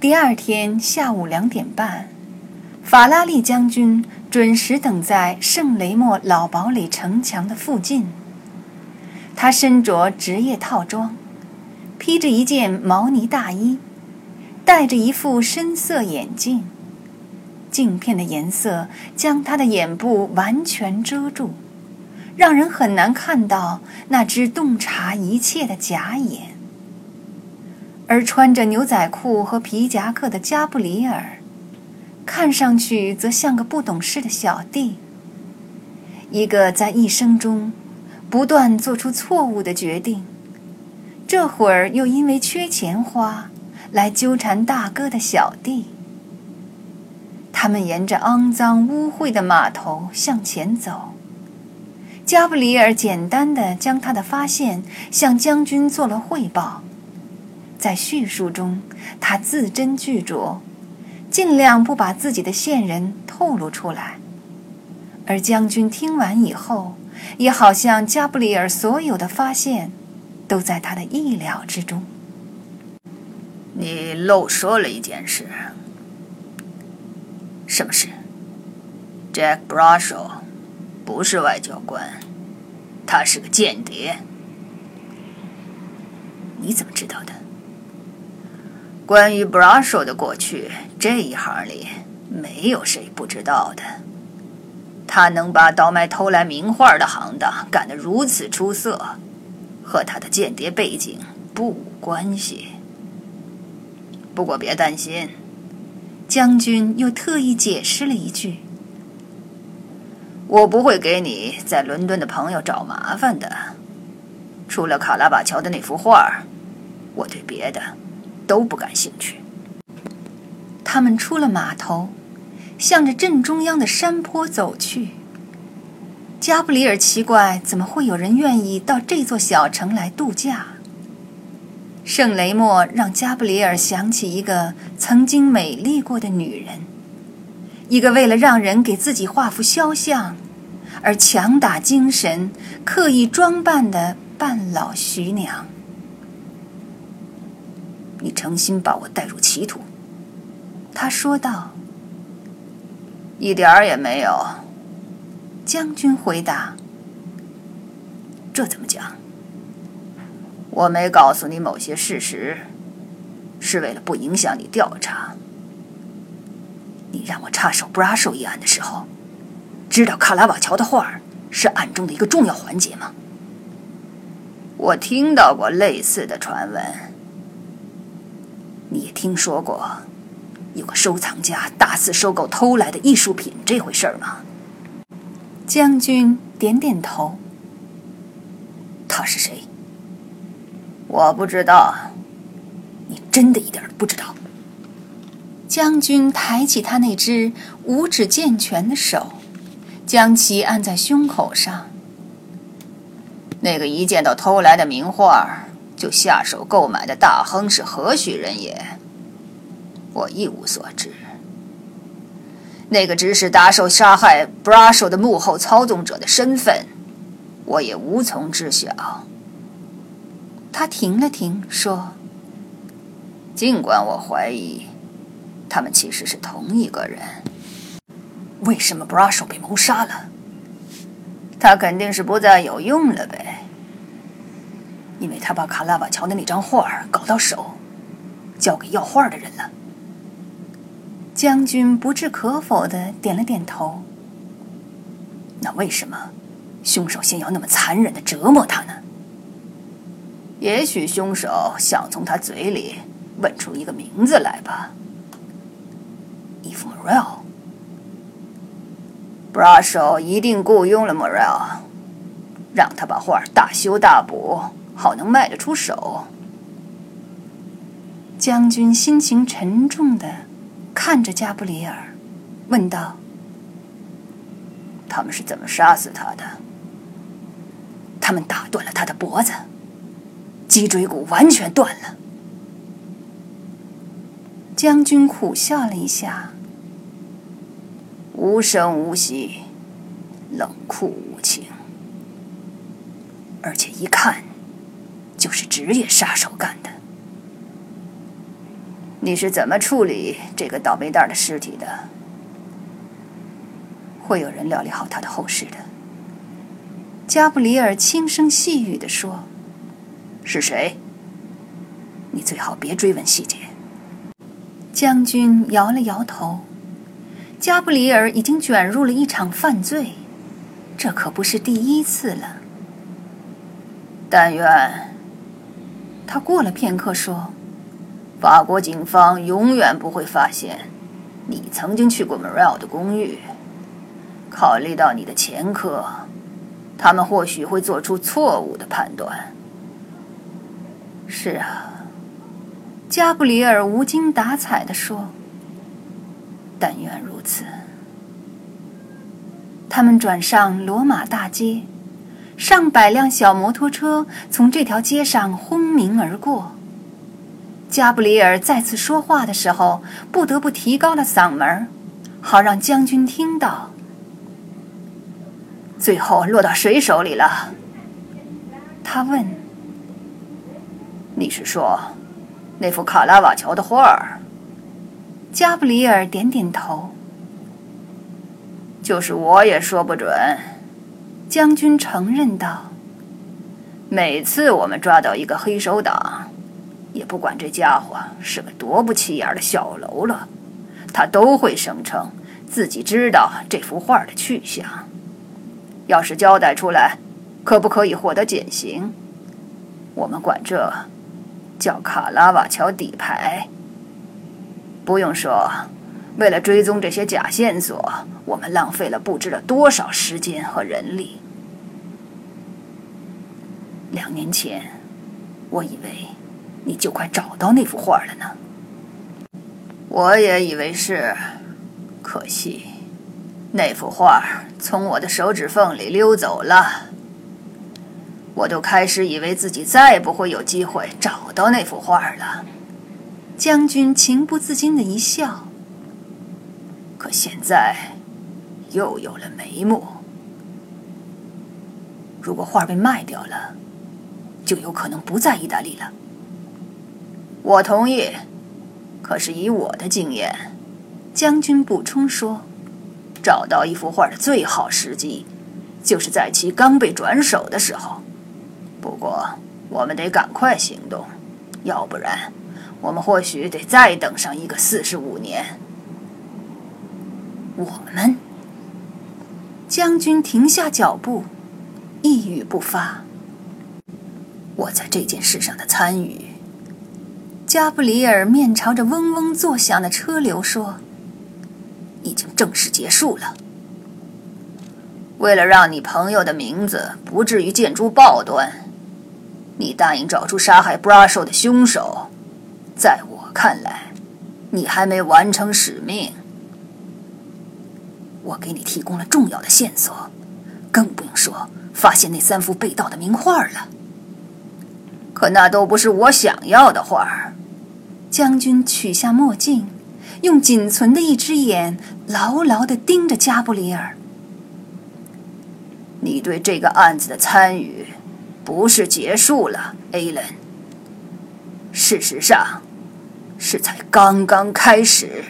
第二天下午两点半，法拉利将军准时等在圣雷莫老堡垒城墙的附近。他身着职业套装，披着一件毛呢大衣，戴着一副深色眼镜。镜片的颜色将他的眼部完全遮住，让人很难看到那只洞察一切的假眼。而穿着牛仔裤和皮夹克的加布里尔，看上去则像个不懂事的小弟，一个在一生中不断做出错误的决定，这会儿又因为缺钱花来纠缠大哥的小弟。他们沿着肮脏污秽的码头向前走。加布里尔简单的将他的发现向将军做了汇报。在叙述中，他字斟句酌，尽量不把自己的线人透露出来。而将军听完以后，也好像加布里尔所有的发现，都在他的意料之中。你漏说了一件事。什么事？Jack brash 不是外交官，他是个间谍。你怎么知道的？关于 Brasho 的过去，这一行里没有谁不知道的。他能把倒卖偷来名画的行当干得如此出色，和他的间谍背景不无关系。不过别担心，将军又特意解释了一句：“我不会给你在伦敦的朋友找麻烦的。除了卡拉瓦乔的那幅画，我对别的……”都不感兴趣。他们出了码头，向着镇中央的山坡走去。加布里尔奇怪，怎么会有人愿意到这座小城来度假？圣雷莫让加布里尔想起一个曾经美丽过的女人，一个为了让人给自己画幅肖像而强打精神、刻意装扮的半老徐娘。你诚心把我带入歧途，他说道。一点儿也没有，将军回答。这怎么讲？我没告诉你某些事实，是为了不影响你调查。你让我插手布拉寿一案的时候，知道卡拉瓦乔的画是案中的一个重要环节吗？我听到过类似的传闻。你也听说过有个收藏家大肆收购偷来的艺术品这回事儿吗？将军点点头。他是谁？我不知道。你真的一点都不知道？将军抬起他那只五指健全的手，将其按在胸口上。那个一见到偷来的名画。就下手购买的大亨是何许人也？我一无所知。那个指使打手杀害 Brasho 的幕后操纵者的身份，我也无从知晓。他停了停，说：“尽管我怀疑，他们其实是同一个人。为什么 Brasho 被谋杀了？他肯定是不再有用了呗。”因为他把卡拉瓦乔的那张画搞到手，交给要画的人了。将军不置可否的点了点头。那为什么凶手先要那么残忍的折磨他呢？也许凶手想从他嘴里问出一个名字来吧。伊夫·莫瑞尔。布拉手一定雇佣了莫瑞尔，让他把画大修大补。好能卖得出手。将军心情沉重的看着加布里尔，问道：“他们是怎么杀死他的？”他们打断了他的脖子，脊椎骨完全断了。将军苦笑了一下，无声无息，冷酷无情，而且一看。就是职业杀手干的。你是怎么处理这个倒霉蛋的尸体的？会有人料理好他的后事的。加布里尔轻声细语地说：“是谁？你最好别追问细节。”将军摇了摇头。加布里尔已经卷入了一场犯罪，这可不是第一次了。但愿，他过了片刻说。法国警方永远不会发现你曾经去过 Morel 的公寓。考虑到你的前科，他们或许会做出错误的判断。是啊，加布里尔无精打采地说：“但愿如此。”他们转上罗马大街，上百辆小摩托车从这条街上轰鸣而过。加布里尔再次说话的时候，不得不提高了嗓门，好让将军听到。最后落到谁手里了？他问。你是说那幅卡拉瓦乔的画儿？加布里尔点点头。就是我也说不准。将军承认道：“每次我们抓到一个黑手党。”也不管这家伙是个多不起眼的小喽啰，他都会声称自己知道这幅画的去向。要是交代出来，可不可以获得减刑？我们管这叫卡拉瓦乔底牌。不用说，为了追踪这些假线索，我们浪费了不知道多少时间和人力。两年前，我以为。你就快找到那幅画了呢。我也以为是，可惜那幅画从我的手指缝里溜走了。我都开始以为自己再不会有机会找到那幅画了。将军情不自禁的一笑。可现在又有了眉目。如果画被卖掉了，就有可能不在意大利了。我同意，可是以我的经验，将军补充说，找到一幅画的最好时机，就是在其刚被转手的时候。不过，我们得赶快行动，要不然，我们或许得再等上一个四十五年。我们，将军停下脚步，一语不发。我在这件事上的参与。加布里尔面朝着嗡嗡作响的车流说：“已经正式结束了。为了让你朋友的名字不至于见诸报端，你答应找出杀害布拉兽的凶手。在我看来，你还没完成使命。我给你提供了重要的线索，更不用说发现那三幅被盗的名画了。可那都不是我想要的画。”将军取下墨镜，用仅存的一只眼牢牢地盯着加布里尔。你对这个案子的参与，不是结束了，艾伦。事实上，是才刚刚开始。